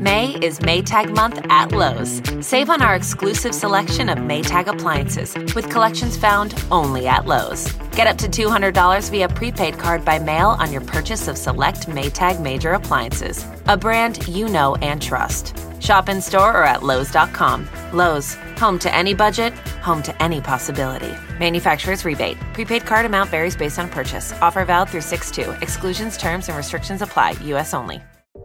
May is Maytag month at Lowe's. Save on our exclusive selection of Maytag appliances with collections found only at Lowe's. Get up to $200 via prepaid card by mail on your purchase of select Maytag major appliances, a brand you know and trust. Shop in store or at Lowe's.com. Lowe's, home to any budget, home to any possibility. Manufacturer's rebate. Prepaid card amount varies based on purchase. Offer valid through 6 2. Exclusions, terms, and restrictions apply. U.S. only.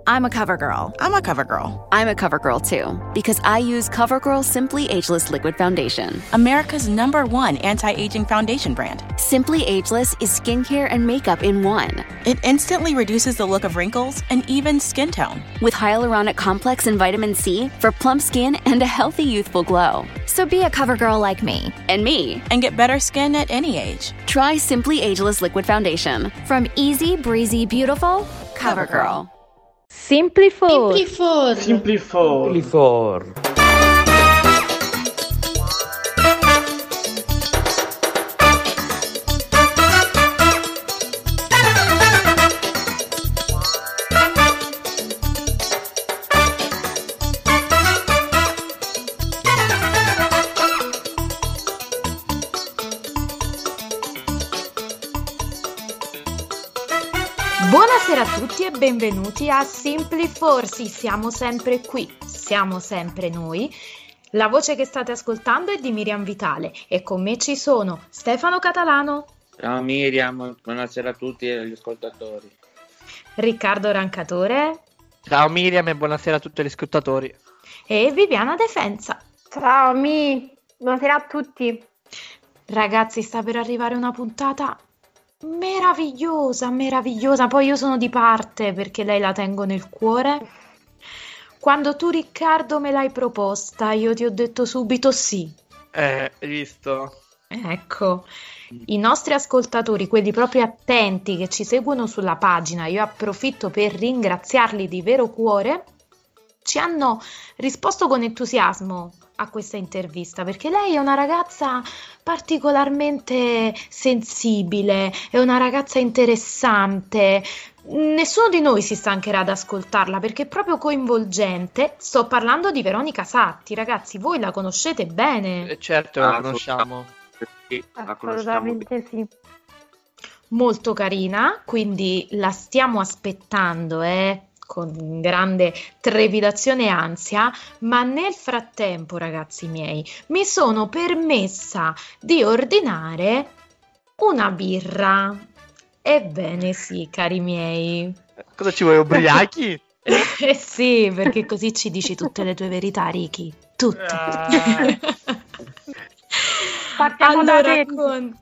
I'm a cover girl. I'm a cover girl. I'm a cover girl too, because I use CoverGirl Simply Ageless Liquid Foundation. America's number one anti aging foundation brand. Simply Ageless is skincare and makeup in one. It instantly reduces the look of wrinkles and even skin tone. With hyaluronic complex and vitamin C for plump skin and a healthy youthful glow. So be a cover girl like me. And me. And get better skin at any age. Try Simply Ageless Liquid Foundation. From easy, breezy, beautiful, CoverGirl. Simplifor. Simplifor. Simplifor. Simplifor. E benvenuti a Simplifor. Sì, siamo sempre qui, siamo sempre noi. La voce che state ascoltando è di Miriam Vitale e con me ci sono Stefano Catalano, Ciao Miriam, buonasera a tutti e agli ascoltatori. Riccardo Rancatore Ciao Miriam e buonasera a tutti gli ascoltatori. e Viviana Defensa. Ciao Mi, buonasera a tutti. Ragazzi, sta per arrivare una puntata meravigliosa, meravigliosa. Poi io sono di parte perché lei la tengo nel cuore. Quando tu, Riccardo, me l'hai proposta, io ti ho detto subito sì. Eh, hai visto? Ecco, i nostri ascoltatori, quelli proprio attenti che ci seguono sulla pagina, io approfitto per ringraziarli di vero cuore, ci hanno risposto con entusiasmo a questa intervista perché lei è una ragazza particolarmente sensibile, è una ragazza interessante. Nessuno di noi si stancherà ad ascoltarla perché è proprio coinvolgente. Sto parlando di Veronica Satti, ragazzi, voi la conoscete bene. Eh, certo, la conosciamo. Sì, la conosciamo. Assolutamente sì. molto carina, quindi la stiamo aspettando, eh, con grande trepidazione e ansia, ma nel frattempo, ragazzi miei, mi sono permessa di ordinare una birra. Ebbene sì, cari miei. Cosa ci vuoi, ubriachi? Eh sì, perché così ci dici tutte le tue verità, Ricky. Tutte. Ah. Partiamo da allora, te. con,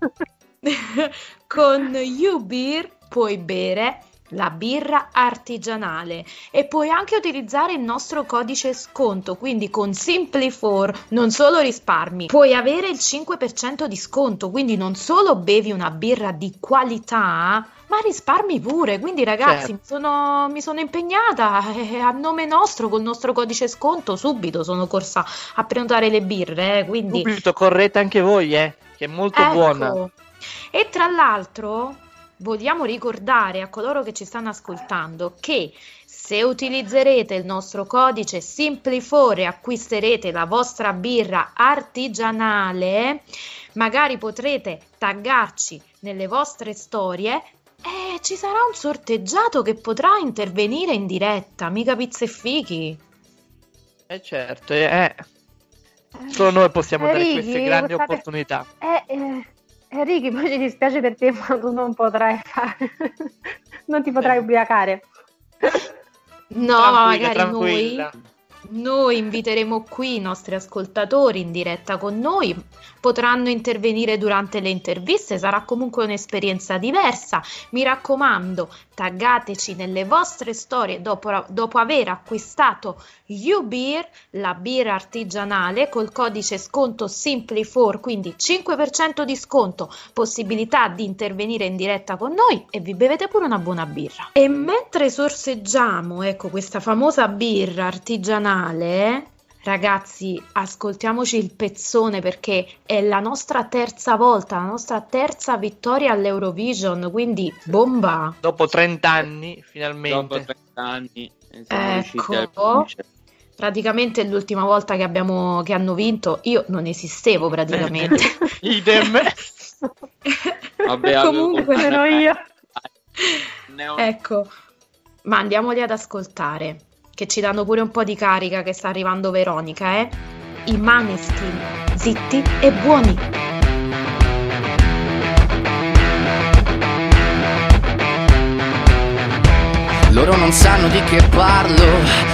con U-Beer puoi bere la birra artigianale e puoi anche utilizzare il nostro codice sconto, quindi con Simply4 non solo risparmi, puoi avere il 5% di sconto, quindi non solo bevi una birra di qualità, ma risparmi pure. Quindi ragazzi, Certo. mi, sono, mi sono impegnata e a nome nostro, col nostro codice sconto, subito sono corsa a prenotare le birre, eh, quindi... Subito, correte anche voi, eh, che è molto Ecco. buona. E tra l'altro vogliamo ricordare a coloro che ci stanno ascoltando che se utilizzerete il nostro codice Simpli4 e acquisterete la vostra birra artigianale, magari potrete taggarci nelle vostre storie e ci sarà un sorteggiato che potrà intervenire in diretta, mica pizze e fichi. Eh certo, eh. Solo noi possiamo dare Ricky, queste grandi state- opportunità. Eh, eh, Enrico, poi ci dispiace per te, ma tu non potrai fare. non ti potrai Eh. ubriacare. No, ma Tranquilla, magari noi tranquilla. Noi inviteremo qui i nostri ascoltatori in diretta con noi, potranno intervenire durante le interviste, sarà comunque un'esperienza diversa. Mi raccomando, taggateci nelle vostre storie dopo, dopo aver acquistato U-Beer, la birra artigianale col codice sconto Simply4, quindi 5% di sconto, possibilità di intervenire in diretta con noi e vi bevete pure una buona birra. E mentre sorseggiamo, ecco, questa famosa birra artigianale, Ragazzi, ascoltiamoci il pezzone perché è la nostra terza volta, la nostra terza vittoria all'Eurovision, quindi bomba. Dopo 30 anni, Dopo finalmente. 30 anni a Ecco, praticamente l'ultima volta che, abbiamo, che hanno vinto, io non esistevo praticamente. Idem. Vabbè, Comunque, Sono io. Ecco, ma andiamoli ad ascoltare, che ci danno pure un po' di carica che sta arrivando Veronica, eh? I Maneskin, zitti e buoni. Loro non sanno di che parlo,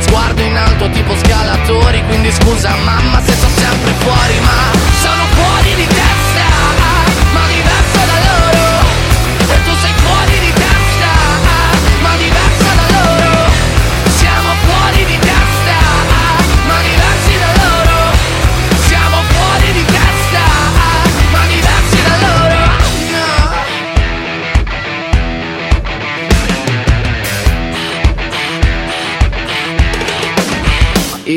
sguardo in alto tipo scalatori, quindi scusa mamma se sto sempre fuori, ma sono fuori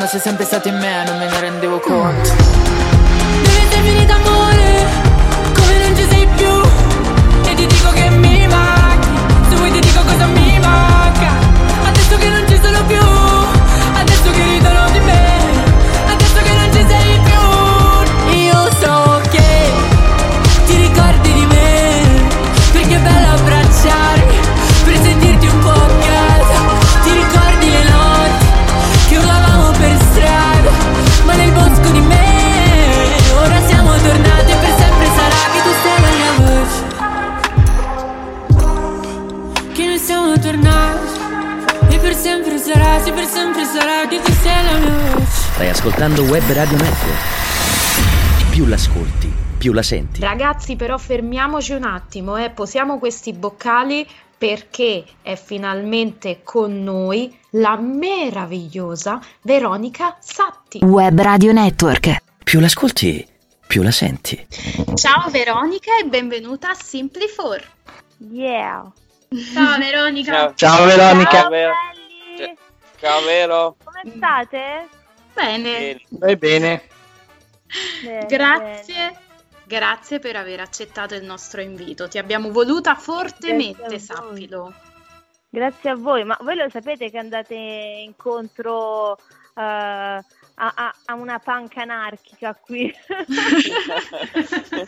Attorno sei sempre stato in me Non me Web Radio Network. Più l'ascolti, più la senti. Ragazzi, però fermiamoci un attimo e posiamo questi boccali perché è finalmente con noi la meravigliosa Veronica Satti. Web Radio Network. Più l'ascolti, più la senti. Ciao Veronica e benvenuta a Simply4. Yeah. Ciao Veronica. Ciao, Veronica. Ciao, Vero. belli. Ciao, Vero. Come state? Bene, bene. Bene, grazie. Grazie per aver accettato il nostro invito. Ti abbiamo voluta fortemente, sappilo. Grazie a voi, ma voi lo sapete che andate incontro eh, a, a- a una punk anarchica qui?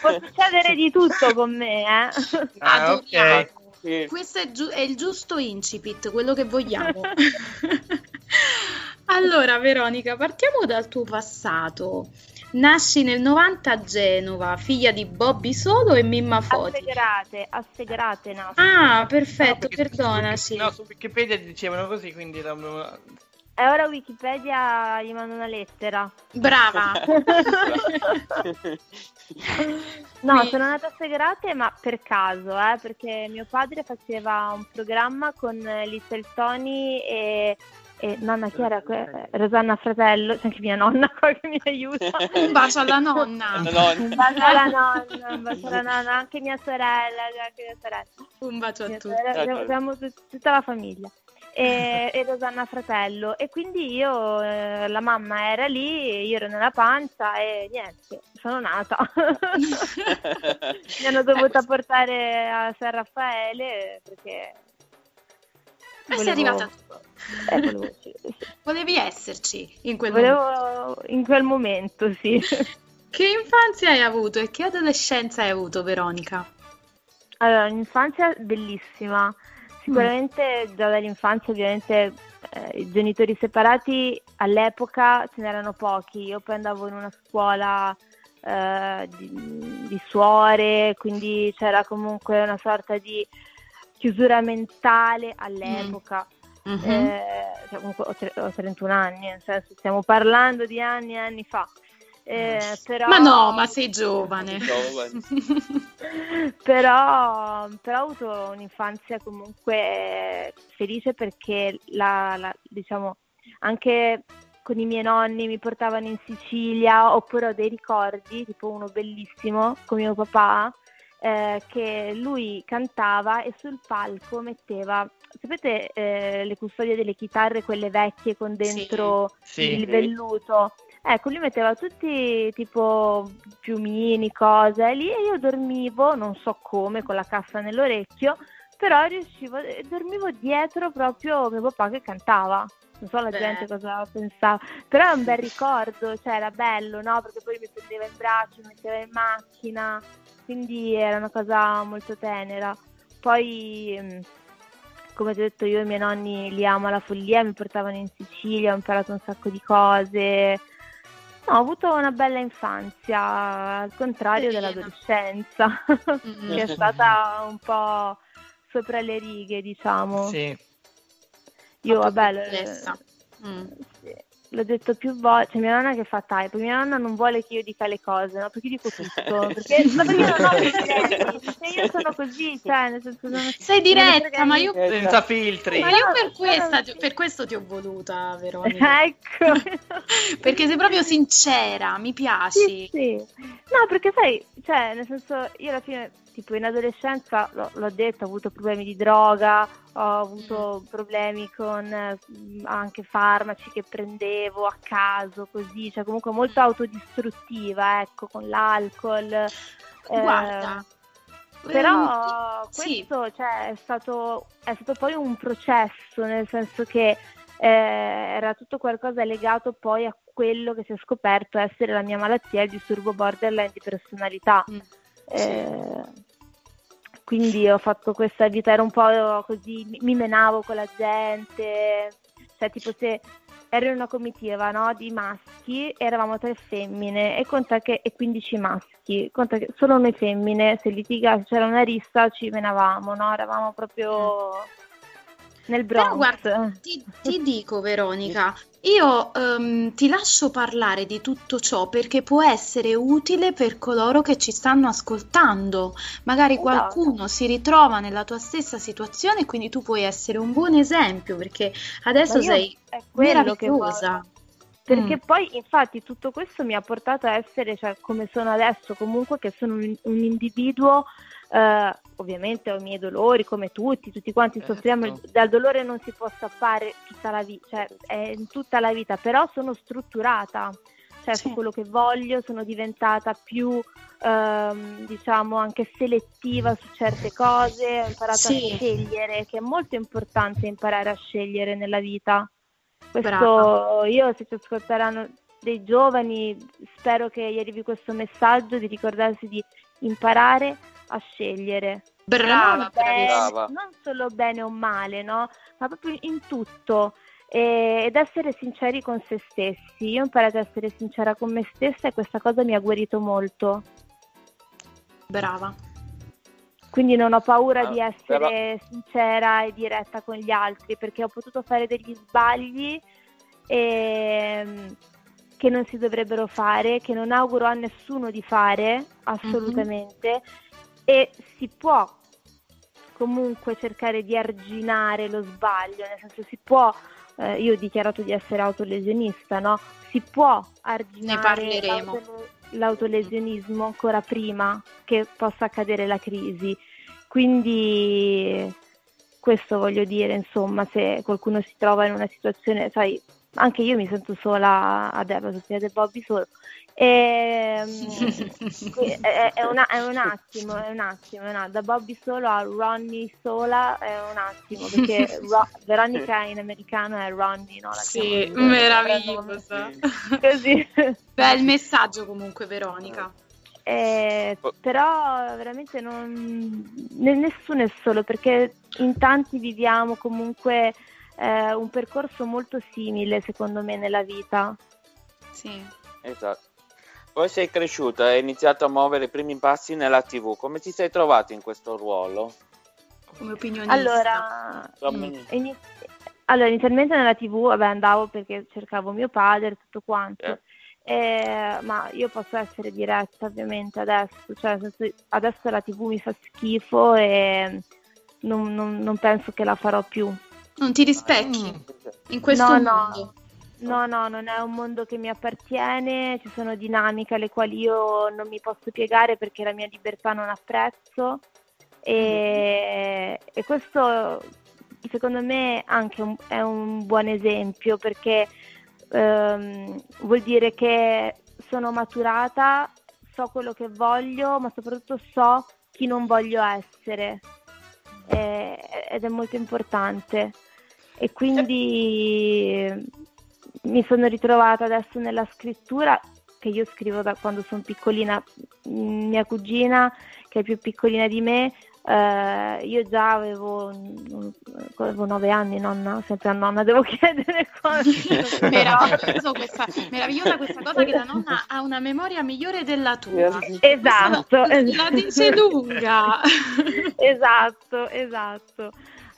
Può succedere di tutto con me, eh? Ah, Adoriamo. ok. Sì. Questo è, giu- è il giusto incipit, quello che vogliamo. allora, Veronica, partiamo dal tuo passato. Nasci nel 90 a Genova, figlia di Bobby Solo e Mimma Foti. Assegrate, assegrate, no. Ah, perfetto, No, perdonaci. No, su Wikipedia dicevano così, quindi dobbiamo- E ora Wikipedia gli manda una lettera. Brava. No, Sì. sono nata a Segrate, ma per caso, eh, perché mio padre faceva un programma con Little Tony e, e nonna chi era? Que- Rosanna Fratello, c'è anche mia nonna qua che mi aiuta. Un bacio alla nonna. No, Un bacio alla nonna, un bacio alla nonna, anche mia sorella, anche mia sorella. Un bacio a Mia tutti. sorella, siamo, siamo tut- tutta la famiglia. E, e Rosanna Fratello e quindi io eh, la mamma era lì io ero nella pancia e niente sono nata mi hanno dovuta portare a San Raffaele perché E sei arrivata eh, volevo. Volevi esserci in quel momento. Volevo in quel momento sì Che infanzia hai avuto e che adolescenza hai avuto, Veronica? Allora, un'infanzia bellissima. Sicuramente già dall'infanzia ovviamente eh, i genitori separati all'epoca ce n'erano pochi. Io poi andavo in una scuola eh, di, di suore, quindi c'era comunque una sorta di chiusura mentale all'epoca. Mhm. Eh, cioè, comunque ho, tre- ho 31 anni, nel senso stiamo parlando di anni e anni fa. Eh, però... Ma no, ma sei giovane. Però, però ho avuto un'infanzia comunque eh, felice perché la, la- diciamo anche con i miei nonni mi portavano in Sicilia oppure ho dei ricordi, tipo uno bellissimo con mio papà eh, che lui cantava e sul palco metteva, sapete eh, le custodie delle chitarre, quelle vecchie con dentro Sì. il velluto? Ecco, lui metteva tutti tipo piumini, cose lì e io dormivo, non so come, con la cassa nell'orecchio, però riuscivo, eh, dormivo dietro proprio mio papà che cantava. Non so la Beh. gente cosa pensava, però è un bel ricordo, cioè era bello, no? Perché poi mi prendeva in braccio, mi metteva in macchina, quindi era una cosa molto tenera. Poi, mm, come ti ho detto, io e i miei nonni li amo alla follia, mi portavano in Sicilia, ho imparato un sacco di cose. No, ho avuto una bella infanzia, al contrario Serena. dell'adolescenza, che è stata un po' sopra le righe, diciamo. Sì. Io, vabbè. Mm. Sì, l'ho detto più volte, cioè mia nonna che fa type, mia nonna non vuole che io dica le cose, no? Perché io dico tutto, perché, ma perché non ho problemi, perché io sono così, cioè, nel senso non... Sei diretta, ma io, niente. Senza filtri. ma io per, questa- per questo ti ho voluta, Veronica. Ecco. Perché sei proprio sincera, mi Sì, piaci. sì. No, perché sai, cioè, nel senso, io alla fine, tipo in adolescenza, l'ho, l'ho detto, ho avuto problemi di droga, ho avuto problemi con eh, anche farmaci che prendevo a caso, così, cioè comunque molto autodistruttiva, ecco, con l'alcol. eh, Guarda, però ehm, sì. questo cioè, è, stato, è stato poi un processo, nel senso che eh, era tutto qualcosa legato poi a quello che si è scoperto essere la mia malattia, il disturbo borderline di personalità. Mm. Eh, quindi ho fatto questa vita, ero un po' così, mi- menavo con la gente, cioè tipo se ero in una comitiva no, di maschi, eravamo tre femmine e, conta che, e 15 maschi, conta che solo noi femmine, se litiga, c'era una rissa, ci menavamo, no? eravamo proprio nel Però Bronx. guarda, ti, ti dico Veronica, io ehm, ti lascio parlare di tutto ciò perché può essere utile per coloro che ci stanno ascoltando. Magari Esatto. qualcuno si ritrova nella tua stessa situazione quindi tu puoi essere un buon esempio perché adesso sei è quello che meravigliosa. Perché Mm. poi infatti tutto questo mi ha portato a essere cioè, come sono adesso, comunque che sono un, un individuo, eh, ovviamente ho i miei dolori come tutti, tutti quanti Certo. soffriamo, dal dolore non si può scappare tutta la vita, cioè è in tutta la vita, però sono strutturata, cioè su Sì. quello che voglio, sono diventata più ehm, diciamo anche selettiva su certe cose, ho imparato Sì. a scegliere, che è molto importante imparare a scegliere nella vita. Questo Brava. io se ci ascolteranno dei giovani spero che gli arrivi questo messaggio di ricordarsi di imparare a scegliere. Brava, non, bene- bravissima. non solo bene o male, no? Ma proprio in tutto. E- ed essere sinceri con se stessi. Io ho imparato ad essere sincera con me stessa e questa cosa mi ha guarito molto. brava. Quindi non ho paura Ah, di essere sincera e diretta con gli altri perché ho potuto fare degli sbagli ehm, che non si dovrebbero fare, che non auguro a nessuno di fare assolutamente e si può comunque cercare di arginare lo sbaglio, nel senso si può, eh, io ho dichiarato di essere autolesionista, no? Si può arginare l'autole- l'autolesionismo ancora prima che possa accadere la crisi. Quindi questo voglio dire, insomma, se qualcuno si trova in una situazione, sai, anche io mi sento sola adesso, sentite Bobby solo. Qui- è, è una- è un attimo, è un attimo, è un attimo. da Bobby solo a Ronnie sola è un attimo, perché Ro- Veronica in americano è Ronnie, no? La Sì, meravigliosa. Così. Bel messaggio comunque Veronica. Eh, però veramente non, ne- nessuno è solo perché in tanti viviamo comunque eh, un percorso molto simile secondo me nella vita. Sì. Esatto. Poi sei cresciuta e hai iniziato a muovere i primi passi nella TV. Come ti sei trovata in questo ruolo? Come opinionista. Allora, mm, ini- allora, inizialmente nella TV vabbè, andavo perché cercavo mio padre, tutto quanto. Eh. Eh, ma io posso essere diretta ovviamente adesso, cioè adesso la TV mi fa schifo e non, non- non penso che la farò più. Non ti rispecchi in questo No, mondo. No, no, non è un mondo che mi appartiene, ci sono dinamiche alle quali io non mi posso piegare perché la mia libertà non ha prezzo e, e questo secondo me anche un- è un buon esempio perché ehm, vuol dire che sono maturata, so quello che voglio, ma soprattutto so chi non voglio essere. Eh, ed è molto importante. E quindi mi sono ritrovata adesso nella scrittura che io scrivo da quando sono piccolina, mia cugina che è più piccolina di me, eh, io già avevo, avevo nove anni, nonna, sempre a nonna devo chiedere cose. Meraviglioso questa, meravigliosa questa cosa che la nonna ha una memoria migliore della tua. Esatto, la, esatto. la dice lunga. esatto, esatto.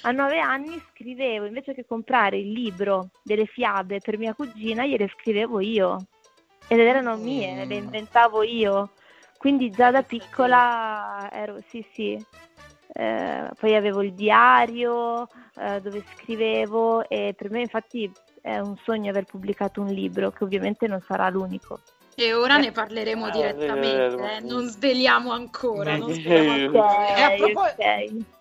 A nove anni scrivevo, invece che comprare il libro delle fiabe per mia cugina, gliele scrivevo io. Ed erano mie, le inventavo io. Quindi già da piccola ero, sì sì, eh, poi avevo il diario eh, dove scrivevo e per me infatti è un sogno aver pubblicato un libro che ovviamente non sarà l'unico. E ora ne parleremo Ah, direttamente, eh, eh, non sveliamo ancora. Non sveliamo Ok, E a, propo- ok.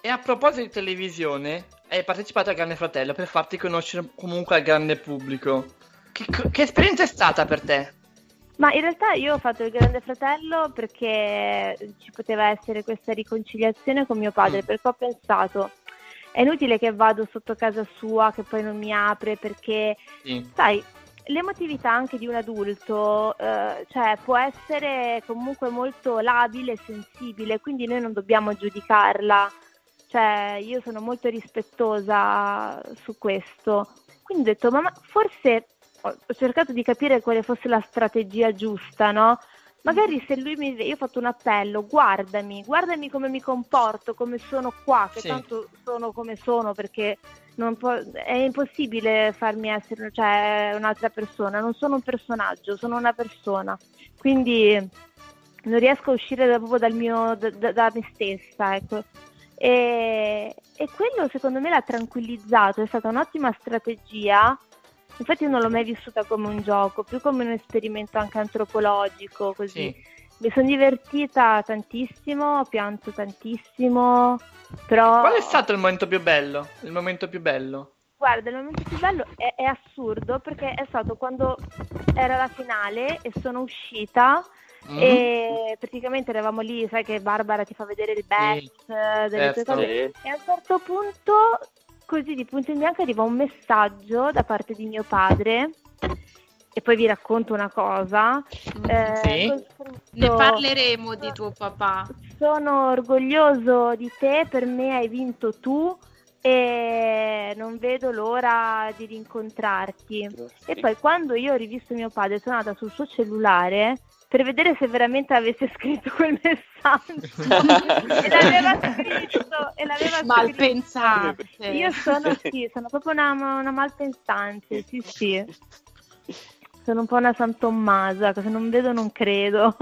E a proposito di televisione, hai partecipato al Grande Fratello per farti conoscere comunque al grande pubblico. Che, che esperienza è stata per te? Ma in realtà io ho fatto il Grande Fratello perché ci poteva essere questa riconciliazione con mio padre, perché ho pensato è inutile che vado sotto casa sua, che poi non mi apre, perché Sì. sai, l'emotività anche di un adulto eh, cioè, può essere comunque molto labile e sensibile, quindi noi non dobbiamo giudicarla. Cioè, io sono molto rispettosa su questo. Quindi ho detto, ma, ma forse ho cercato di capire quale fosse la strategia giusta, no? Magari se lui mi io ho fatto un appello, guardami, guardami come mi comporto, come sono qua, che Sì. tanto sono come sono perché non può- è impossibile farmi essere cioè, un'altra persona, non sono un personaggio, sono una persona. Quindi non riesco a uscire da- proprio dal mio, da- da me stessa, ecco. E, e quello secondo me l'ha tranquillizzato, è stata un'ottima strategia. Infatti io non l'ho mai vissuta come un gioco, più come un esperimento anche antropologico, così. Sì. Mi sono divertita tantissimo, ho pianto tantissimo, però... Qual è stato il momento più bello? Il momento più bello? Guarda, il momento più bello è, è assurdo perché è stato quando era la finale e sono uscita Mm. e praticamente eravamo lì, sai che Barbara ti fa vedere il best, eh, delle tue certo. cose. E a un certo punto, così di punto in bianco, arriva un messaggio da parte di mio padre. E poi vi racconto una cosa. eh, Sì. scritto, Ne parleremo di tuo papà. Sono orgoglioso di te, per me hai vinto tu e non vedo l'ora di rincontrarti. E poi quando io ho rivisto mio padre sono andata sul suo cellulare per vedere se veramente avesse scritto quel messaggio e l'aveva scritto e l'aveva scritto. Malpensante. Io sono, sì, sono proprio una, una malpensante, sì sì. Sono un po' una San Tommasa, che se non vedo non credo.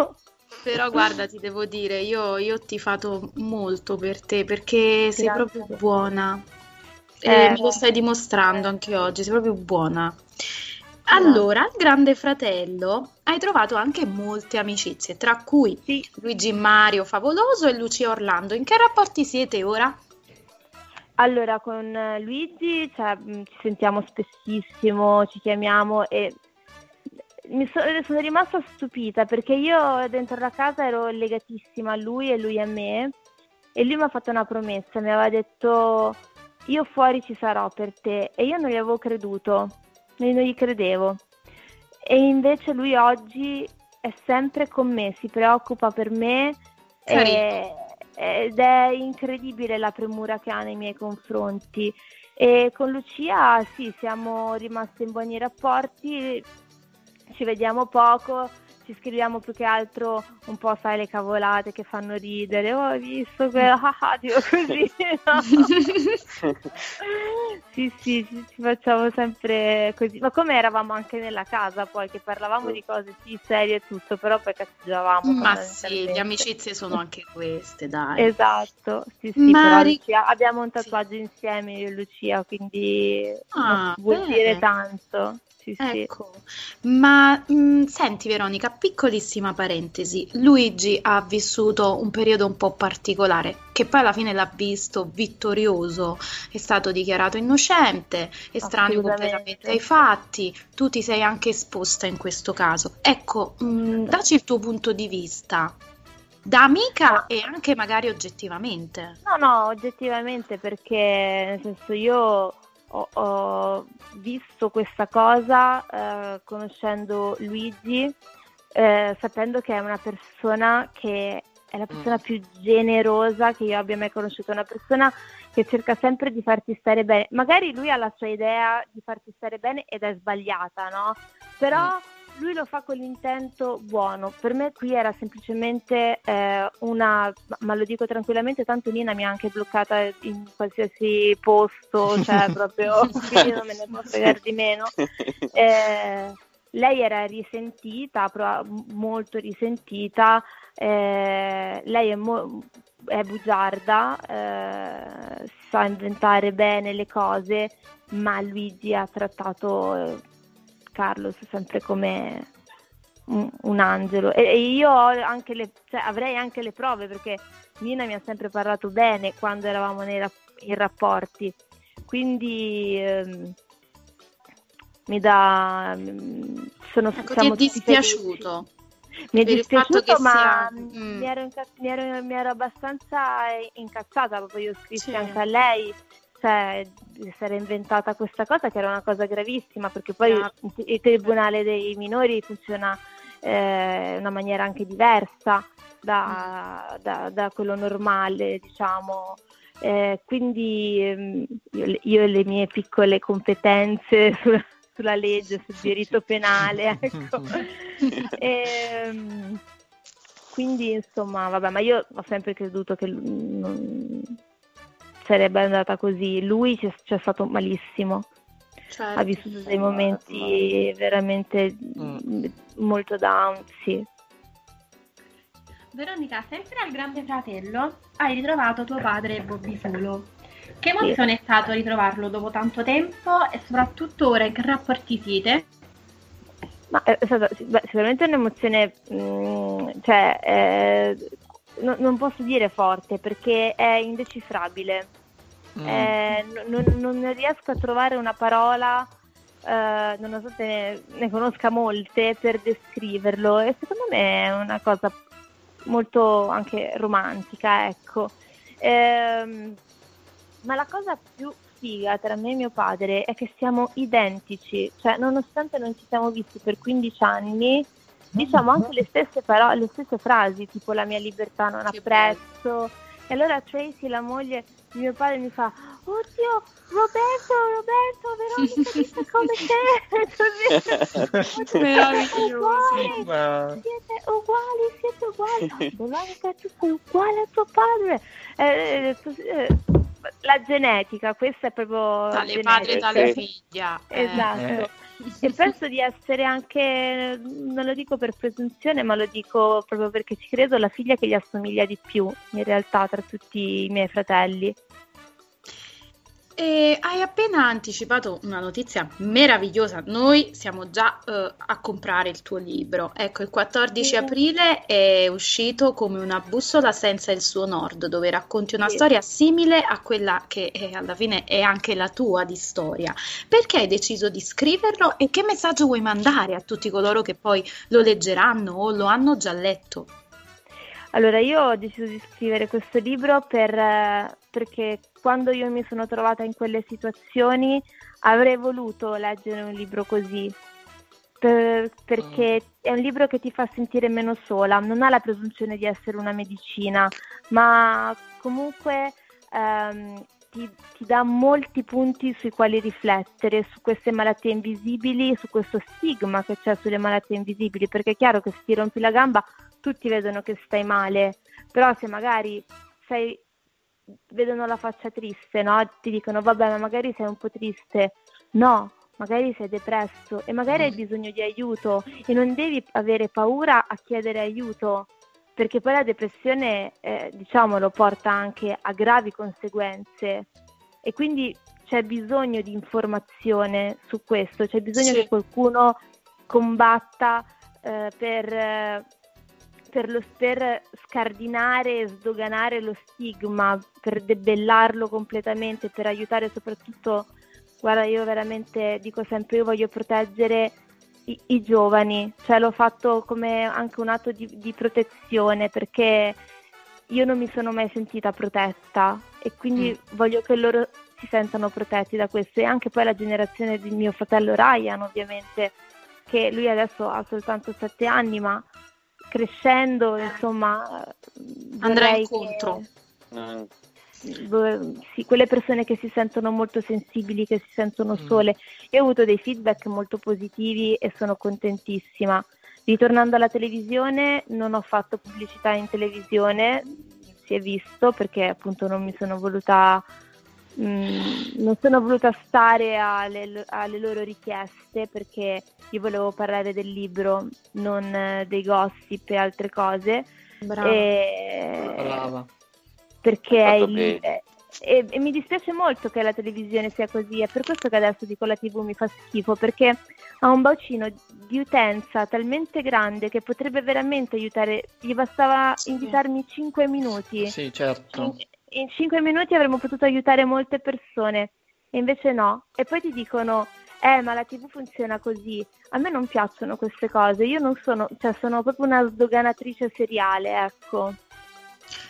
Però guarda, ti devo dire, io, io ho tifato molto per te perché sei Grazie. proprio buona. E Eh, me lo stai dimostrando anche oggi, sei proprio buona. Allora, al Grande Fratello hai trovato anche molte amicizie, tra cui Luigi Mario Favoloso e Lucia Orlando. In che rapporti siete ora? Allora, con eh, Luigi cioè, mh, ci sentiamo spessissimo, ci chiamiamo e mi so- sono rimasta stupita perché io dentro la casa ero legatissima a lui e lui a me e lui mi ha fatto una promessa, mi aveva detto io fuori ci sarò per te e io non gli avevo creduto, non gli credevo. E invece lui oggi è sempre con me, si preoccupa per me e- ed è incredibile la premura che ha nei miei confronti. E con Lucia sì, siamo rimasti in buoni rapporti, ci vediamo poco, ci scriviamo più che altro un po', sai, le cavolate che fanno ridere. Oh, hai visto quello? Ah, ah, tipo così. no? sì, sì, ci, ci facciamo sempre così. Ma come eravamo anche nella casa poi, che parlavamo di cose sì, serie e tutto, però poi cazzeggiavamo. Ma sì, le amicizie sono anche queste, dai. Esatto, sì, sì, Ma Lucia- abbiamo un tatuaggio insieme io e Lucia, quindi Ah, vuol bene. dire tanto. Sì, sì. Ecco, ma mh, senti Veronica, piccolissima parentesi, Luigi ha vissuto un periodo un po' particolare, che poi alla fine l'ha visto vittorioso, è stato dichiarato innocente, estraneo completamente ai fatti, tu ti sei anche esposta in questo caso. Ecco, mh, dacci il tuo punto di vista, da amica e anche magari oggettivamente. No, no, oggettivamente perché nel senso io ho, ho visto questa cosa eh, conoscendo Luigi, eh, sapendo che è una persona che è la persona Mm. più generosa che io abbia mai conosciuto, una persona che cerca sempre di farti stare bene. Magari lui ha la sua idea di farti stare bene ed è sbagliata, no? Però Mm. Lui lo fa con l'intento buono. Per me qui era semplicemente eh, una, ma- lo dico tranquillamente, tanto Nina mi ha anche bloccata in qualsiasi posto, cioè proprio quindi non me ne può fregare di meno. Eh, lei era risentita, molto risentita, eh, lei è, mo- è bugiarda, eh, sa inventare bene le cose, ma Luigi ha trattato eh, Carlos sempre come un, un angelo e, e io ho anche le, cioè, avrei anche le prove perché Nina mi ha sempre parlato bene quando eravamo nei in rapporti, quindi ehm, mi dà... mm, Sono, Ecco, ti è dispiaciuto? felici. Mi è dispiaciuto, ma sia- mm, Mm. mi, ero inca- mi ero- mi ero abbastanza incazzata, proprio io scrissi Sì. anche a lei, cioè di essere inventata questa cosa che era una cosa gravissima, perché poi Chiaro. il, il tribunale dei minori funziona eh, in una maniera anche diversa da, Mm. da- da quello normale, diciamo. Eh, quindi ehm, io, io e le mie piccole competenze sulla, sulla legge, sul diritto penale, ecco. Ehm, quindi insomma, vabbè, ma io ho sempre creduto che non sarebbe andata così. Lui c'è, c'è stato malissimo, Certo. ha vissuto dei momenti veramente mm, molto down, sì. Veronica, sempre al Grande Fratello hai ritrovato tuo padre Bobby Fulo. Che emozione è stato ritrovarlo dopo tanto tempo e soprattutto ora in che rapporti siete? Ma è stata sì, beh, sicuramente un'emozione, mm, cioè, eh, no- non posso dire forte perché è indecifrabile. Eh, no- non, non riesco a trovare una parola, eh, nonostante ne, ne conosca molte, per descriverlo e secondo me è una cosa molto anche romantica, ecco. Ehm, ma la cosa più figa tra me e mio padre è che siamo identici, cioè nonostante non ci siamo visti per 15 anni, diciamo anche le stesse parole, le stesse frasi, tipo la mia libertà non apprezzo. E allora Tracy, la moglie mio padre, mi fa: Oddio, Roberto, Roberto, Veronica, dite come sei? Così. Meraviglioso. Uguali, siete uguali, siete uguali. Veronica, tu sei uguale a tuo padre. Eh, eh, eh, la genetica, questa è proprio Dalle padre e dalle genetica. figlia. eh. Esatto. E penso di essere anche, non lo dico per presunzione, ma lo dico proprio perché ci credo, la figlia che gli assomiglia di più, in realtà, tra tutti i miei fratelli. E hai appena anticipato una notizia meravigliosa. Noi siamo già eh, a comprare il tuo libro. Ecco, il 14 Sì. aprile è uscito come una bussola senza il suo nord, dove racconti una Sì. storia simile a quella che eh, alla fine è anche la tua di storia. Perché hai deciso di scriverlo e che messaggio vuoi mandare a tutti coloro che poi lo leggeranno o lo hanno già letto? Allora, io ho deciso di scrivere questo libro per, eh, perché quando io mi sono trovata in quelle situazioni avrei voluto leggere un libro così, per- perché è un libro che ti fa sentire meno sola, non ha la presunzione di essere una medicina, ma comunque ehm, ti, ti dà molti punti sui quali riflettere, su queste malattie invisibili, su questo stigma che c'è sulle malattie invisibili, perché è chiaro che se ti rompi la gamba tutti vedono che stai male, però se magari sei, vedono la faccia triste, no? Ti dicono vabbè ma magari sei un po' triste, no, magari sei depresso e magari hai bisogno di aiuto e non devi avere paura a chiedere aiuto perché poi la depressione, eh, diciamolo, porta anche a gravi conseguenze e quindi c'è bisogno di informazione su questo, c'è bisogno Sì. che qualcuno combatta eh, per, eh, per, lo- per scardinare e sdoganare lo stigma, per debellarlo completamente, per aiutare soprattutto, guarda, io veramente dico sempre, io voglio proteggere i, i giovani, cioè l'ho fatto come anche un atto di, di protezione perché io non mi sono mai sentita protetta e quindi voglio che loro si sentano protetti da questo. E anche poi la generazione di mio fratello Ryan ovviamente che lui adesso ha soltanto sette anni ma crescendo insomma Andrà vorrei incontro. Che- vo- sì, quelle persone che si sentono molto sensibili, che si sentono Mm. sole. Io ho avuto dei feedback molto positivi e sono contentissima. Ritornando alla televisione, non ho fatto pubblicità in televisione, si è visto perché appunto non mi sono voluta, mm, non sono voluta stare alle, alle loro richieste perché io volevo parlare del libro, non eh, dei gossip e altre cose. Brava. E- Brava. perché è il- e, e mi dispiace molto che la televisione sia così, è per questo che adesso dico la TV mi fa schifo, perché ha un bacino di utenza talmente grande che potrebbe veramente aiutare, gli bastava invitarmi 5 minuti. Sì, certo. In 5 minuti avremmo potuto aiutare molte persone e invece no. E poi ti dicono, eh ma la TV funziona così. A me non piacciono queste cose, io non sono, cioè sono proprio una sdoganatrice seriale, ecco.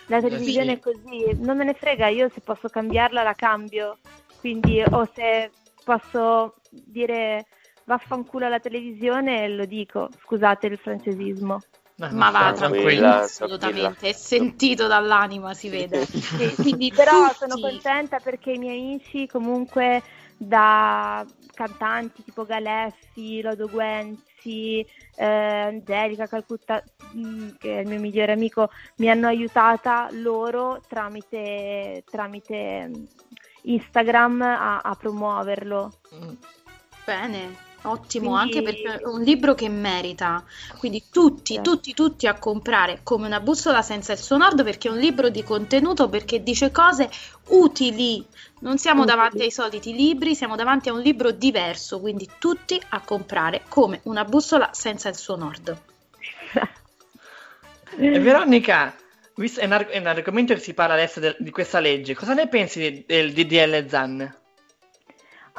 La televisione è così, non me ne frega, io se posso cambiarla la cambio, quindi o se posso dire vaffanculo alla televisione lo dico, scusate il francesismo. Ma va, Tranquilla, assolutamente, è sentito dall'anima, si vede. Sì, quindi però sono contenta perché i miei amici comunque da cantanti tipo Galeffi, Lodo Guenzi, eh, Angelica Calcutta, mh, che è il mio migliore amico, mi hanno aiutata loro tramite, tramite mh, Instagram a, a promuoverlo. Bene, ottimo, Quindi- anche perché è un libro che merita. Quindi tutti, tutti, tutti a comprare come una bussola senza il suo nord perché è un libro di contenuto, perché dice cose utili. Non siamo Utili. davanti ai soliti libri, siamo davanti a un libro diverso, quindi tutti a comprare come una bussola senza il suo nord. Veronica, è un, arg- è un argomento che si parla adesso del- di questa legge, cosa ne pensi del DDL ZAN?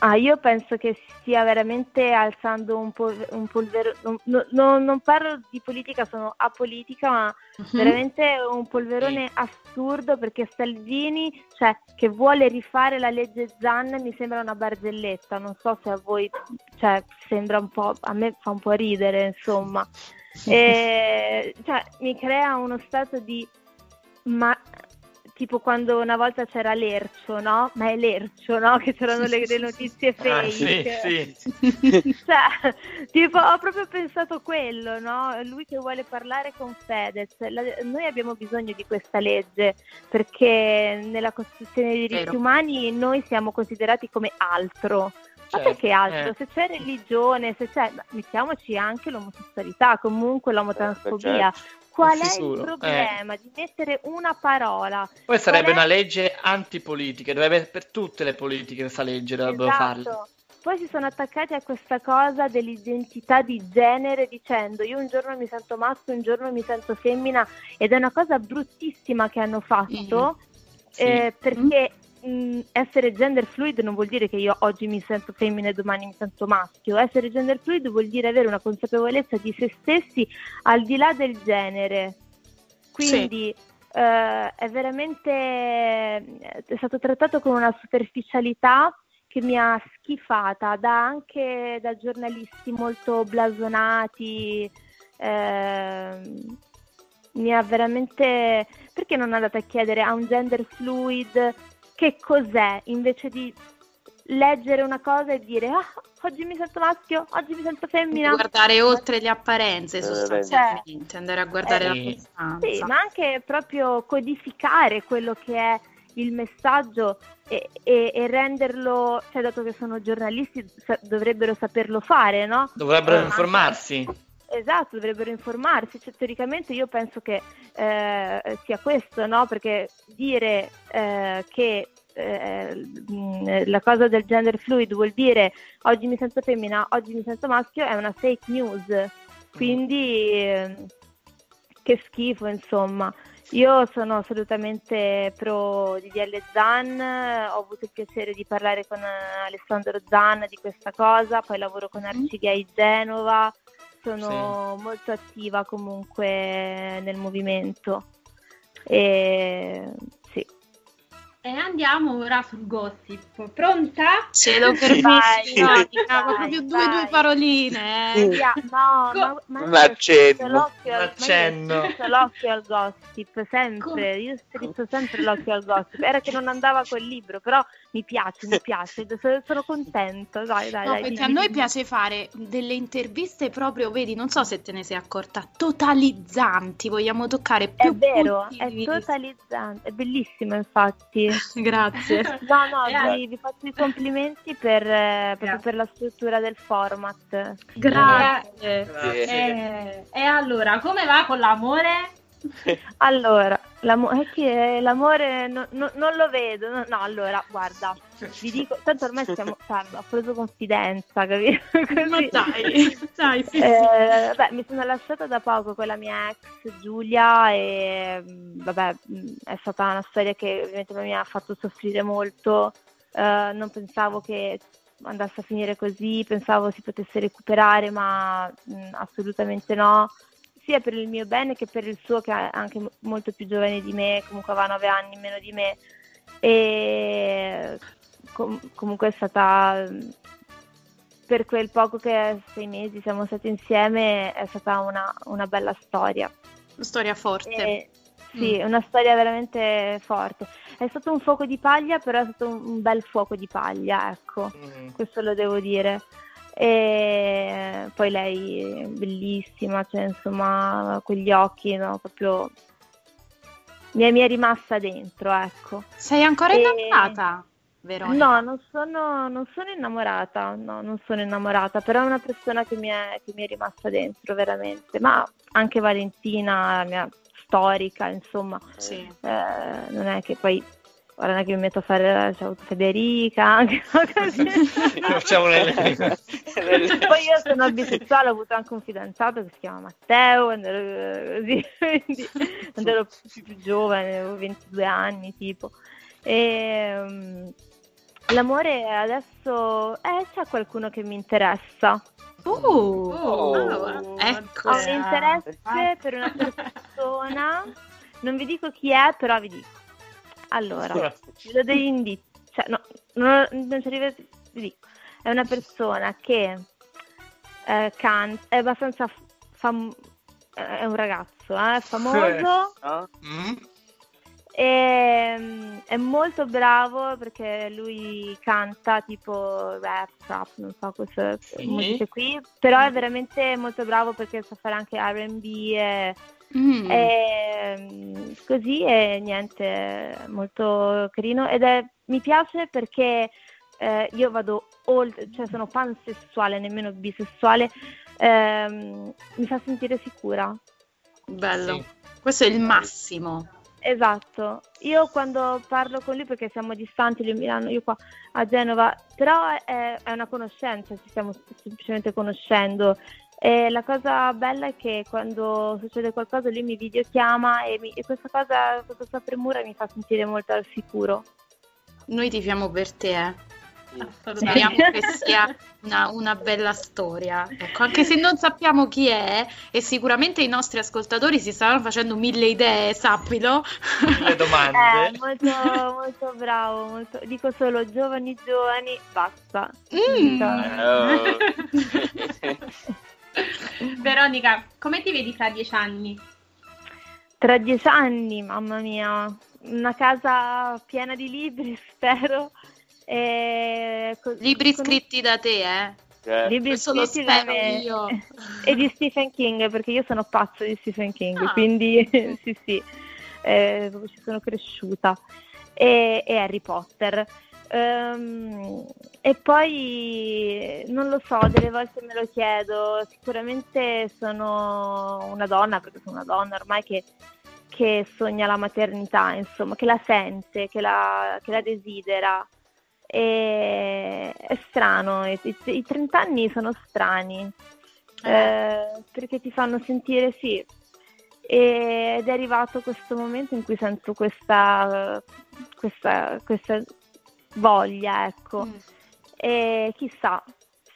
Ah, io penso che stia veramente alzando un, po' un polverone. Non, no- no- non parlo di politica, sono apolitica, ma veramente un polverone assurdo perché Salvini, cioè, che vuole rifare la legge Zan, mi sembra una barzelletta. Non so se a voi, cioè, sembra un po', a me fa un po' ridere, insomma. E, cioè, mi crea uno stato di ma tipo quando una volta c'era Lercio, no? Ma è Lercio, no? Che c'erano le, le notizie fake. Ah, sì, sì. Cioè, tipo, ho proprio pensato quello, no? Lui che vuole parlare con Fedez. La- noi abbiamo bisogno di questa legge perché nella Costituzione dei diritti Vero. umani noi siamo considerati come altro. Ma Certo, perché altro? eh. Se c'è religione, se c'è, ma mettiamoci anche l'omosessualità, comunque l'omotransfobia. certo. Qual è il problema di mettere una parola? Poi sarebbe è- una legge antipolitica, dovrebbe per tutte le politiche questa legge dovrebbero farla. Esatto. Poi si sono attaccati a questa cosa dell'identità di genere dicendo io un giorno mi sento maschio, un giorno mi sento femmina ed è una cosa bruttissima che hanno fatto Sì. eh, perché mh, essere gender fluid non vuol dire che io oggi mi sento femmina e domani mi sento maschio, essere gender fluid vuol dire avere una consapevolezza di se stessi al di là del genere. Quindi eh, è veramente è stato trattato con una superficialità che mi ha schifata da anche da giornalisti molto blasonati. ehm, mi ha veramente perché non andate a chiedere a un gender fluid che cos'è invece di leggere una cosa e dire ah, oggi mi sento maschio, oggi mi sento femmina. Guardare oltre le apparenze Eh, sostanzialmente, andare a guardare la Eh, costanza. Sì, ma anche proprio codificare quello che è il messaggio e, e- e renderlo, cioè dato che sono giornalisti sa- dovrebbero saperlo fare, no? Dovrebbero Eh, informarsi. Esatto, dovrebbero informarsi. Cioè, teoricamente io penso che eh, sia questo, no? Perché dire eh, che eh, mh, la cosa del gender fluid vuol dire oggi mi sento femmina, oggi mi sento maschio, è una fake news. Quindi eh, che schifo, insomma. Io sono assolutamente pro DDL Zan, ho avuto il piacere di parlare con Alessandro Zan di questa cosa, poi lavoro con Arcigay Genova, sono molto attiva comunque nel movimento. E sì. E andiamo ora sul gossip. Pronta? Ce lo Vai, permetti, vai, Monica, vai, proprio due, vai. due paroline. eh. No, ma, ma Un accenno. strizzo l'occhio al- Un accenno. ma io l'occhio al gossip, sempre, io strizzo sempre l'occhio al gossip. Era che non andava quel libro, però mi piace, mi piace, sono, contenta, dai, dai, No, dai. perché di- a noi piace fare delle interviste proprio, vedi, non so se te ne sei accorta, totalizzanti, vogliamo toccare È più vero, è di vista. totalizzante, è bellissimo infatti. Grazie. No, no, Eh. vi, vi faccio i complimenti per, eh, proprio per la struttura del format. Grazie. Grazie. Eh, e allora, come va con l'amore? Allora, l'amo- è che l'amore no- no- non lo vedo, no, no, allora, guarda, vi dico, tanto ormai siamo, guarda, ho preso confidenza, capito? Ma dai, dai, sì, sì. Eh, beh, mi sono lasciata da poco con la mia ex Giulia e mh, vabbè, mh, è stata una storia che ovviamente mi ha fatto soffrire molto. Eh, non pensavo che andasse a finire così, pensavo si potesse recuperare, ma mh, assolutamente no. Sia per il mio bene che per il suo, che è anche mo- molto più giovane di me, comunque aveva nove anni in meno di me. E com- comunque è stata per quel poco che sei mesi siamo stati insieme è stata una, una bella storia. Una storia forte. E- sì, una storia veramente forte. È stato un fuoco di paglia, però è stato un, un bel fuoco di paglia, ecco, Mm. questo lo devo dire. E poi lei è bellissima, cioè insomma, quegli occhi, no, proprio mi è, mi è rimasta dentro, ecco. Sei ancora E- innamorata, Veronica? No, non sono, non sono innamorata, no, non sono innamorata, però è una persona che mi è, che mi è rimasta dentro veramente, ma anche Valentina, la mia storica, insomma, Sì. eh, non è che poi, ora non è che mi metto a fare, ciao Federica, anche così. Facciamo le Poi io sono bisessuale, ho avuto anche un fidanzato che si chiama Matteo, quando ero, eh, così, quindi, quando ero più, più giovane, avevo 22 anni tipo. E, mm, l'amore adesso, eh, c'è qualcuno che mi interessa. Uh, Oh, ecco. Ho un interesse per una persona, non vi dico chi è, però vi dico. Allora, vi do degli indizi, cioè, no, non, non ci arrivo, dico. È una persona che eh, canta, è abbastanza fam- è un ragazzo, eh, famoso Mm? e mm, è molto bravo perché lui canta tipo rap, trap, non so queste Sì. musiche qui, però è veramente molto bravo perché sa fare anche R&B e, Mm. e, mm, così e niente, molto carino ed è, mi piace perché eh, io vado oltre, cioè sono pansessuale, nemmeno bisessuale, ehm, mi fa sentire sicura. Bello. Sì. Questo è il massimo. Esatto, io quando parlo con lui perché siamo distanti, lui a Milano, io qua a Genova, però è, è una conoscenza, ci stiamo semplicemente conoscendo e la cosa bella è che quando succede qualcosa lui mi videochiama e, mi- e questa cosa, questa sua premura mi fa sentire molto al sicuro. Noi tifiamo per te, eh. Speriamo che sia una, una bella storia. Ecco, anche se non sappiamo chi è, e sicuramente i nostri ascoltatori si staranno facendo mille idee, sappilo. Le domande. Eh, molto, molto bravo, molto- dico solo giovani, giovani, basta. Mm. Veronica, come ti vedi fra dieci anni? Tra dieci anni, mamma mia, una casa piena di libri, spero. E Libri con- scritti da te, eh. libri Questo lo scritti da spero me. io. E di Stephen King, perché io sono pazzo di Stephen King, Ah. quindi sì, sì, eh, ci sono cresciuta. E, e Harry Potter. Ehm, e poi non lo so, delle volte me lo chiedo, sicuramente sono una donna, perché sono una donna ormai che, che sogna la maternità, insomma, che la sente, che la, che la desidera. E è strano, i, i, i 30 anni sono strani, eh, perché ti fanno sentire sì. Ed è arrivato questo momento in cui sento questa, questa, questa voglia, ecco. Mm. E chissà,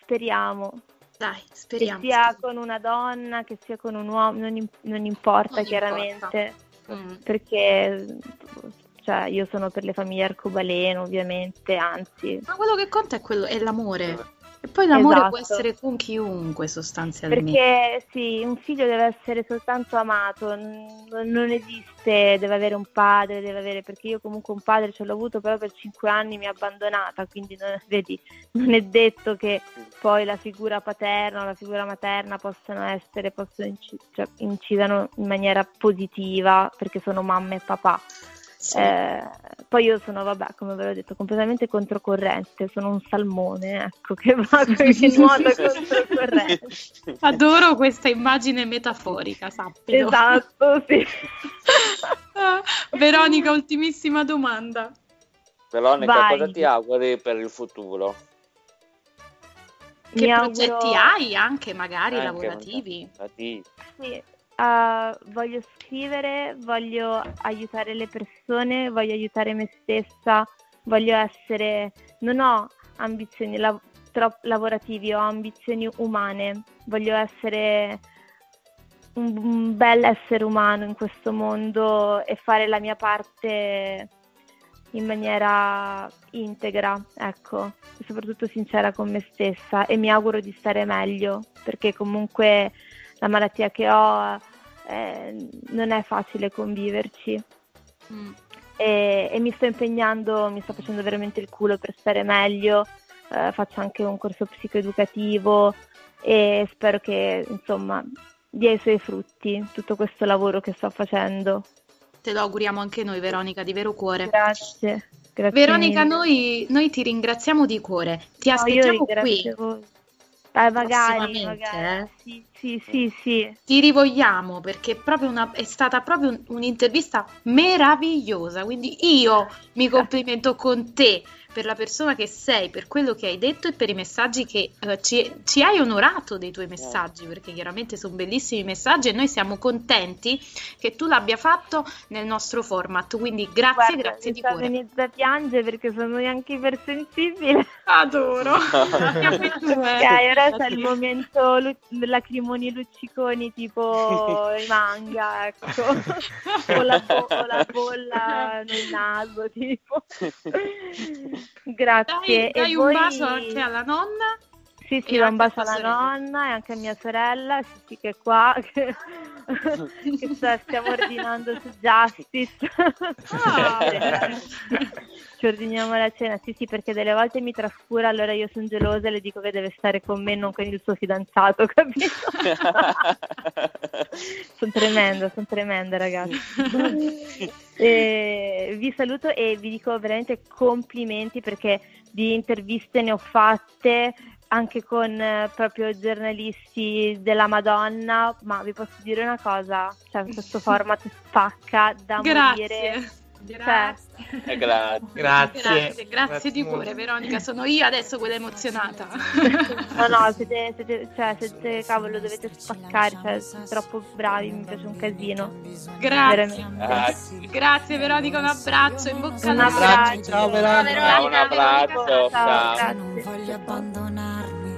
speriamo. Dai, speriamo. Che sia con una donna, che sia con un uomo, non, im- non importa Non chiaramente, importa. Mm. perché cioè, io sono per le famiglie arcobaleno, ovviamente, anzi, Ma quello che conta è, quello, è l'amore. E poi l'amore può Esatto. essere con chiunque sostanzialmente. perché sì, un figlio deve essere soltanto amato, n- non esiste, deve avere un padre, deve avere, perché io comunque un padre ce l'ho avuto, però per cinque anni mi ha abbandonata, quindi non, vedi, non è detto che poi la figura paterna o la figura materna possano essere, possono inci- cioè, incidano in maniera positiva, perché sono mamma e papà. Eh, poi io sono, vabbè, come ve l'ho detto, completamente controcorrente, sono un salmone, ecco, che va che nuota controcorrente. Adoro questa immagine metaforica, sappilo. Esatto, sì. Veronica, ultimissima domanda. Veronica, Vai. cosa ti auguri per il futuro? Che Mi progetti auguro- hai anche magari Anche lavorativi? lavorativi. Sì, eh, voglio scrivere, voglio aiutare le persone, voglio aiutare me stessa, voglio essere... Non ho ambizioni lav- tro- lavorativi, ho ambizioni umane, voglio essere un, un bel essere umano in questo mondo e fare la mia parte in maniera integra, ecco, e soprattutto sincera con me stessa e mi auguro di stare meglio perché comunque la malattia che ho eh, non è facile conviverci e, e mi sto impegnando, mi sto facendo veramente il culo per stare meglio, eh, faccio anche un corso psicoeducativo e spero che insomma dia i suoi frutti tutto questo lavoro che sto facendo. Te lo auguriamo anche noi, Veronica, di vero cuore. Grazie. grazie Veronica, noi, noi ti ringraziamo di cuore. Ti No, aspettiamo qui. voi. Eh, magari, magari. eh. Sì, sì, sì, sì. Ti rivogliamo perché è, una- è stata proprio un- un'intervista meravigliosa. Quindi io mi complimento con te per la persona che sei, per quello che hai detto e per i messaggi che eh, ci, ci hai onorato dei tuoi messaggi, perché chiaramente sono bellissimi messaggi e noi siamo contenti che tu l'abbia fatto nel nostro format. Quindi grazie, Guarda, grazie mi di sta cuore. venendo da piangere perché sono anche ipersensibile. Adoro. Ok, ora c'è il momento lu- lacrimoni lucciconi tipo i manga, ecco. o, la bo- o la bolla nel naso, tipo. Grazie. Dai, dai e un voi... bacio anche alla nonna. Sì, sì, un bacio alla sorella. nonna e anche a mia sorella, sì, sì, che è qua, che, che sta- stiamo ordinando su Justice. Ah. Ci ordiniamo la cena, sì, sì, perché delle volte mi trascura, allora io sono gelosa e le dico che deve stare con me, non con il suo fidanzato, capito? sono tremenda, sono tremenda, ragazzi. E vi saluto e vi dico veramente complimenti perché di interviste ne ho fatte anche con eh, proprio giornalisti della Madonna, ma vi posso dire una cosa, cioè questo format spacca da morire. Grazie. Cioè, Eh, grazie. Grazie, grazie di cuore, Veronica. Sono io adesso quella emozionata. no, no, siete, siete, cioè, siete, cavolo, dovete spaccare, cioè, siete troppo bravi, mi piace un casino. Grazie. Grazie. Grazie, Veronica. Un abbraccio. In bocca Un al lupo. abbraccio. Ciao, Veronica. Un abbraccio. Ciao, Ciao. Non voglio abbandonarmi,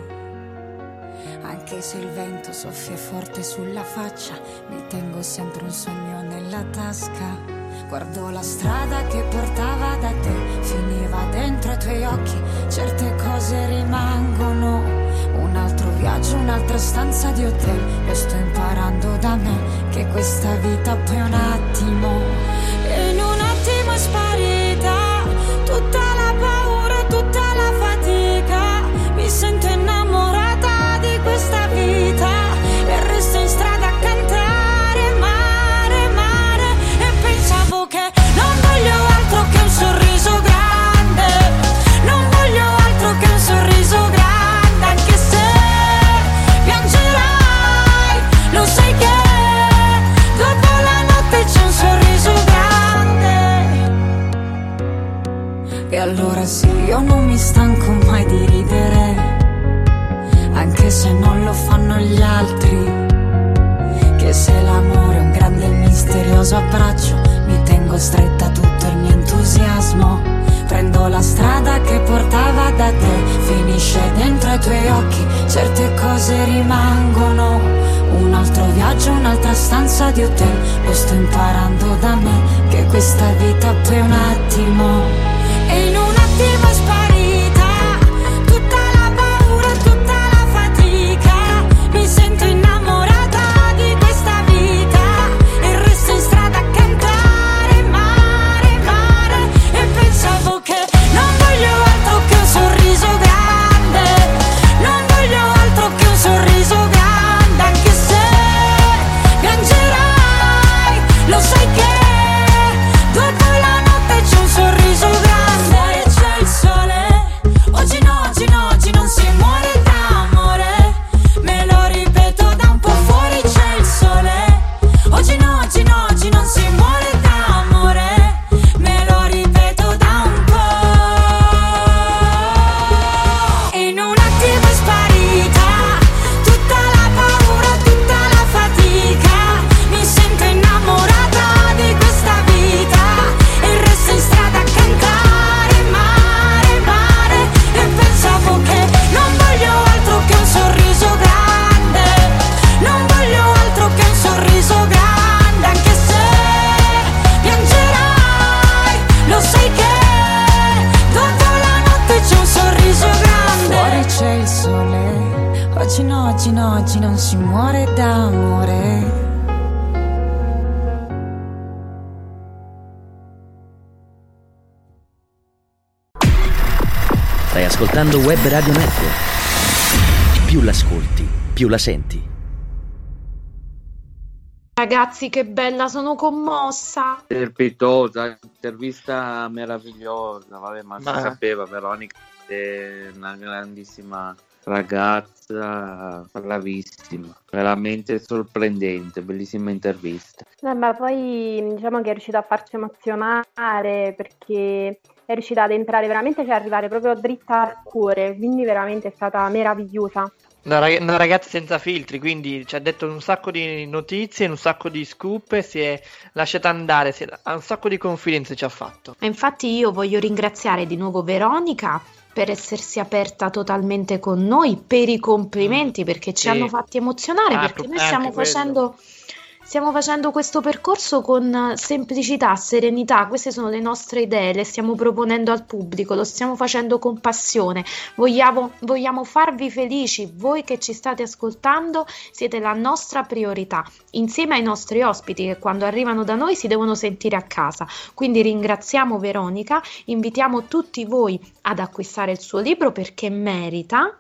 anche se il vento soffia forte sulla faccia, mi tengo sempre un sogno nella tasca. Guardo la strada che portava da te, finiva dentro ai tuoi occhi, certe cose rimangono. Un altro viaggio, un'altra stanza di hotel, e sto imparando da me che questa vita poi è un attimo. E in un attimo è allora sì, io non mi stanco mai di ridere, anche se non lo fanno gli altri. Che se l'amore è un grande e misterioso abbraccio, mi tengo stretta tutto il mio entusiasmo. Prendo la strada che portava da te, finisce dentro ai tuoi occhi, certe cose rimangono. Un altro viaggio, un'altra stanza di hotel, lo sto imparando da me, che questa vita è un attimo. E in un ascoltando Web Radio Network. Più l'ascolti, più la senti. Ragazzi, che bella, sono commossa. Strepitosa, intervista meravigliosa, vabbè, ma, Ma- si sapeva, Veronica è una grandissima ragazza, bravissima, veramente sorprendente, bellissima intervista. Eh, ma poi diciamo che è riuscita a farci emozionare perché è riuscita ad entrare veramente, cioè arrivare proprio dritta al cuore, quindi veramente è stata meravigliosa. Una, rag- una ragazza senza filtri, quindi ci ha detto un sacco di notizie, un sacco di scoop, si è lasciata andare, si è- ha un sacco di confidenze ci ha fatto. E infatti io voglio ringraziare di nuovo Veronica per essersi aperta totalmente con noi, per i complimenti, perché ci Sì. hanno fatti emozionare, Ah, perché noi stiamo quello. facendo, stiamo facendo questo percorso con eh, semplicità, serenità, queste sono le nostre idee, le stiamo proponendo al pubblico, lo stiamo facendo con passione, vogliamo, vogliamo farvi felici, voi che ci state ascoltando siete la nostra priorità, insieme ai nostri ospiti che quando arrivano da noi si devono sentire a casa. Quindi ringraziamo Veronica, invitiamo tutti voi ad acquistare il suo libro perché merita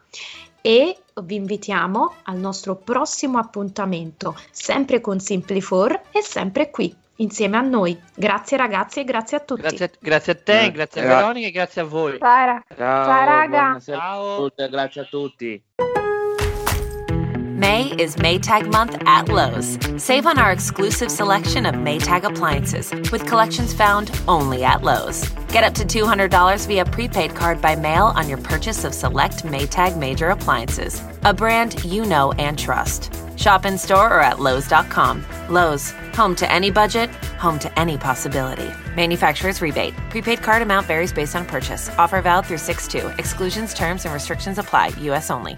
e vi invitiamo al nostro prossimo appuntamento, sempre con Simply4 e sempre qui insieme a noi. Grazie ragazzi e grazie a tutti. Grazie, grazie a te, grazie a Veronica e grazie a voi. Ciao, Ciao, raga. tutti, grazie a tutti. May is Maytag month at Lowe's. Save on our exclusive selection of Maytag appliances with collections found only at Lowe's. Get up to $200 via prepaid card by mail on your purchase of select Maytag major appliances, a brand you know and trust. Shop in store or at Lowe's.com. Lowe's, home to any budget, home to any possibility. Manufacturer's rebate. Prepaid card amount varies based on purchase. Offer valid through 6 2. Exclusions, terms, and restrictions apply. U.S. only.